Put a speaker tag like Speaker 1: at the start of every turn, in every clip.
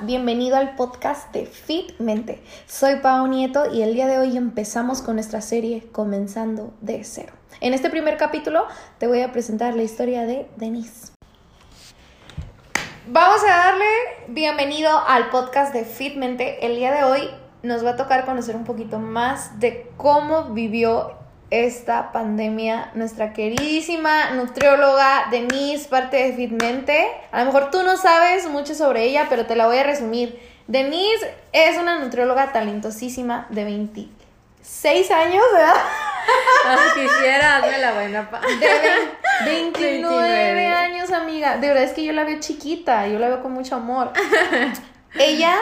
Speaker 1: Bienvenido al podcast de Fit Mente. Soy Pau Nieto y el día de hoy empezamos con nuestra serie Comenzando de cero. En este primer capítulo te voy a presentar la historia de Denise. Vamos a darle bienvenido al podcast de Fit Mente. El día de hoy nos va a tocar conocer un poquito más de cómo vivió esta pandemia nuestra queridísima nutrióloga Denise, parte de Fitmente. A lo mejor tú no sabes mucho sobre ella, pero te la voy a resumir. Denise es una nutrióloga talentosísima de 26 años, ¿verdad?
Speaker 2: quisiera, hazme la buena pa.
Speaker 1: De 29 años, amiga. De verdad es que yo la veo chiquita, yo la veo con mucho amor. ella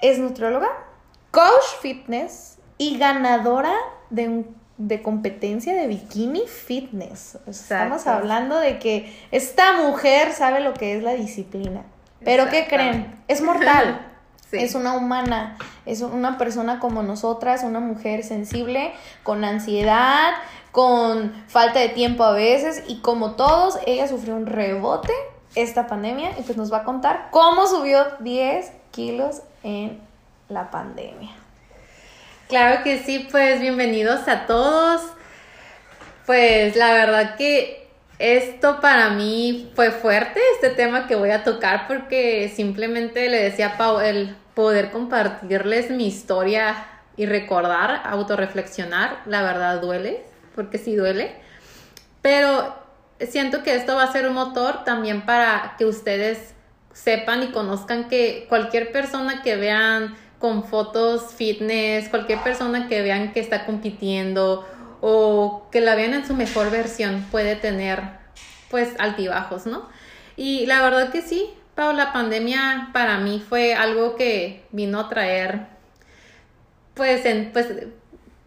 Speaker 1: es nutrióloga, coach fitness y ganadora de un de competencia de bikini fitness. Estamos hablando de que esta mujer sabe lo que es la disciplina. Pero ¿qué creen? Es mortal. Es una humana, es una persona como nosotras, una mujer sensible, con ansiedad, con falta de tiempo a veces y como todos, ella sufrió un rebote esta pandemia y pues nos va a contar cómo subió 10 kilos en la pandemia.
Speaker 2: Claro que sí, pues bienvenidos a todos. Pues la verdad que esto para mí fue fuerte, este tema que voy a tocar, porque simplemente le decía a Pau, el poder compartirles mi historia y recordar, autorreflexionar, la verdad duele, porque sí duele, pero siento que esto va a ser un motor también para que ustedes sepan y conozcan que cualquier persona que vean con fotos fitness, cualquier persona que vean que está compitiendo o que la vean en su mejor versión puede tener pues altibajos, ¿no? Y la verdad que sí, la pandemia para mí fue algo que vino a traer pues en pues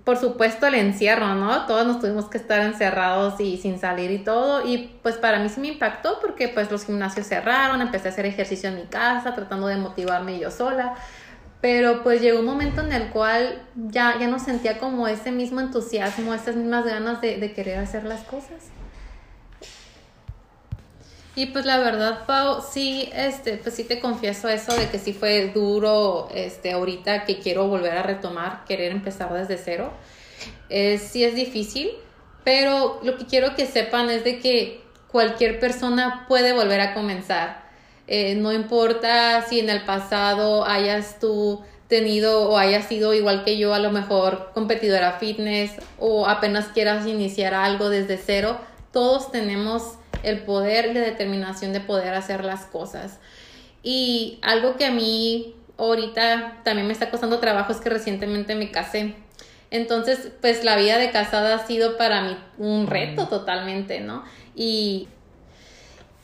Speaker 2: por supuesto el encierro, ¿no? Todos nos tuvimos que estar encerrados y sin salir y todo. Y pues para mí sí me impactó porque pues los gimnasios cerraron, empecé a hacer ejercicio en mi casa, tratando de motivarme yo sola. Pero pues llegó un momento en el cual ya, ya no sentía como ese mismo entusiasmo, esas mismas ganas de, querer hacer las cosas. Y pues la verdad, Pau, sí, este, pues sí te confieso eso de que sí fue duro, este, ahorita que quiero volver a retomar, querer empezar desde cero. sí es difícil, pero lo que quiero que sepan es de que cualquier persona puede volver a comenzar. Eh, no importa si en el pasado hayas tú tenido o hayas sido igual que yo, a lo mejor competidora fitness o apenas quieras iniciar algo desde cero, todos tenemos el poder la determinación de poder hacer las cosas. Y algo que a mí ahorita también me está costando trabajo es que recientemente me casé. Entonces, pues la vida de casada ha sido para mí un reto totalmente, ¿no? Y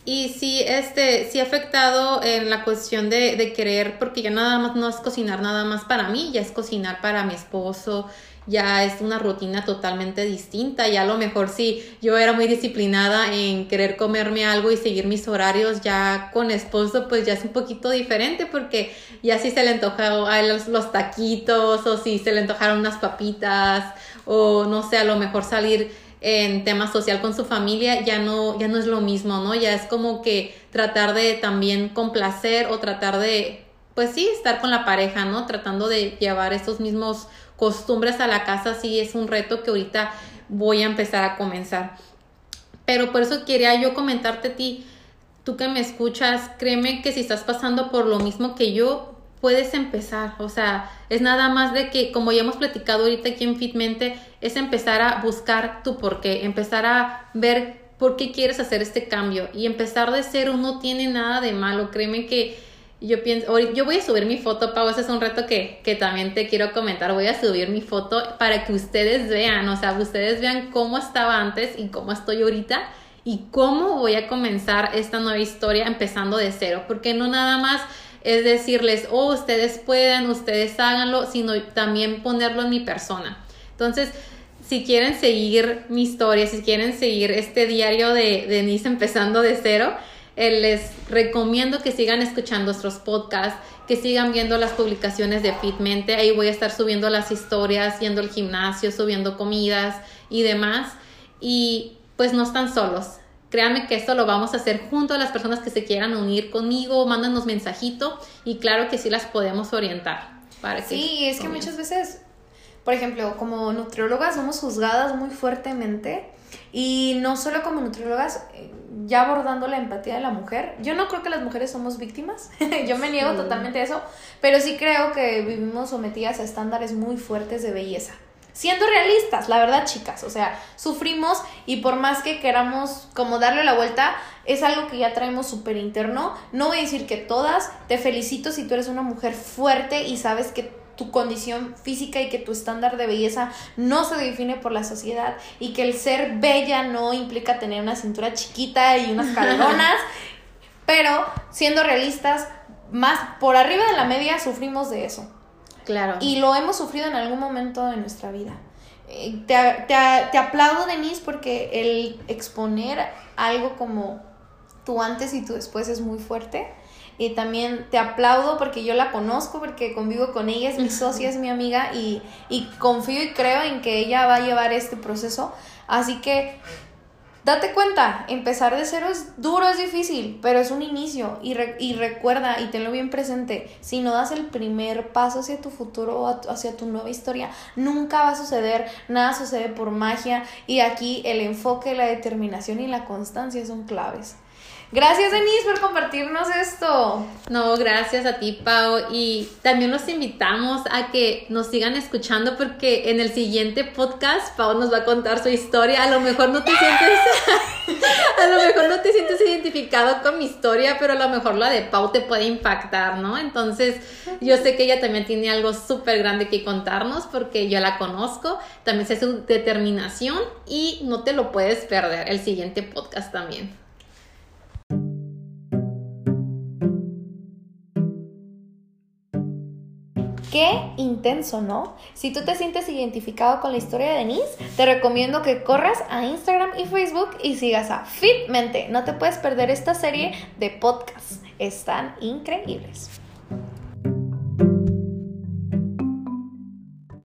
Speaker 2: y sí, este, sí ha afectado en la cuestión de, de, querer, porque ya nada más no es cocinar nada más para mí, ya es cocinar para mi esposo, ya es una rutina totalmente distinta, ya a lo mejor sí, yo era muy disciplinada en querer comerme algo y seguir mis horarios, ya con esposo pues ya es un poquito diferente porque ya si se le antojaron los, los taquitos o si se le antojaron unas papitas o no sé, a lo mejor salir en tema social con su familia ya no, ya no es lo mismo, ¿no? Ya es como que tratar de también complacer o tratar de, pues sí, estar con la pareja, ¿no? Tratando de llevar esos mismos costumbres a la casa, sí es un reto que ahorita voy a empezar a comenzar. Pero por eso quería yo comentarte a ti, tú que me escuchas, créeme que si estás pasando por lo mismo que yo, puedes empezar. O sea, es nada más de que, como ya hemos platicado ahorita aquí en Fitmente, es empezar a buscar tu por qué, empezar a ver por qué quieres hacer este cambio. Y empezar de cero no tiene nada de malo. Créeme que yo pienso, yo voy a subir mi foto, Pau, ese es un reto que, que también te quiero comentar. Voy a subir mi foto para que ustedes vean, o sea, ustedes vean cómo estaba antes y cómo estoy ahorita y cómo voy a comenzar esta nueva historia empezando de cero. Porque no nada más es decirles, oh, ustedes pueden, ustedes háganlo, sino también ponerlo en mi persona. Entonces, si quieren seguir mi historia, si quieren seguir este diario de Denise empezando de cero, eh, les recomiendo que sigan escuchando nuestros podcasts, que sigan viendo las publicaciones de Fitmente. Ahí voy a estar subiendo las historias, yendo al gimnasio, subiendo comidas y demás. Y pues no están solos Créanme que esto lo vamos a hacer junto a las personas que se quieran unir conmigo, mándanos mensajito y claro que sí las podemos orientar. Para
Speaker 1: sí, es que muchas veces, por ejemplo, como nutriólogas somos juzgadas muy fuertemente y no solo como nutriólogas, eh, ya abordando la empatía de la mujer. Yo no creo que las mujeres somos víctimas, yo me niego totalmente a eso, pero sí creo que vivimos sometidas a estándares muy fuertes de belleza siendo realistas, la verdad, chicas, o sea, sufrimos y por más que queramos como darle la vuelta, es algo que ya traemos súper interno. No voy a decir que todas, te felicito si tú eres una mujer fuerte y sabes que tu condición física y que tu estándar de belleza no se define por la sociedad y que el ser bella no implica tener una cintura chiquita y unas caderonas, pero siendo realistas, más por arriba de la media sufrimos de eso.
Speaker 2: Claro.
Speaker 1: Y lo hemos sufrido en algún momento de nuestra vida. Eh, te, te, te aplaudo, Denise, porque el exponer algo como tu antes y tu después es muy fuerte. Y también te aplaudo porque yo la conozco, porque convivo con ella, es mi socia, es mi amiga y, y confío y creo en que ella va a llevar este proceso. Así que Date cuenta, empezar de cero es duro, es difícil, pero es un inicio y, y, recuerda y tenlo bien presente, si no das el primer paso hacia tu futuro o hacia tu nueva historia, nunca va a suceder, nada sucede por magia y aquí el enfoque, la determinación y la constancia son claves. Gracias, Denise, por compartirnos esto.
Speaker 2: No, gracias a ti, Pau. Y también los invitamos a que nos sigan escuchando porque en el siguiente podcast Pau nos va a contar su historia. A lo mejor no te sientes, a lo mejor no te sientes identificado con mi historia, pero a lo mejor la de Pau te puede impactar, ¿no? Entonces, yo sé que ella también tiene algo súper grande que contarnos porque yo la conozco. También sé su determinación y no te lo puedes perder el siguiente podcast también.
Speaker 1: Qué intenso, ¿no? Si tú te sientes identificado con la historia de Denise, te recomiendo que corras a Instagram y Facebook y sigas a Fitmente. No te puedes perder esta serie de podcasts. Están increíbles.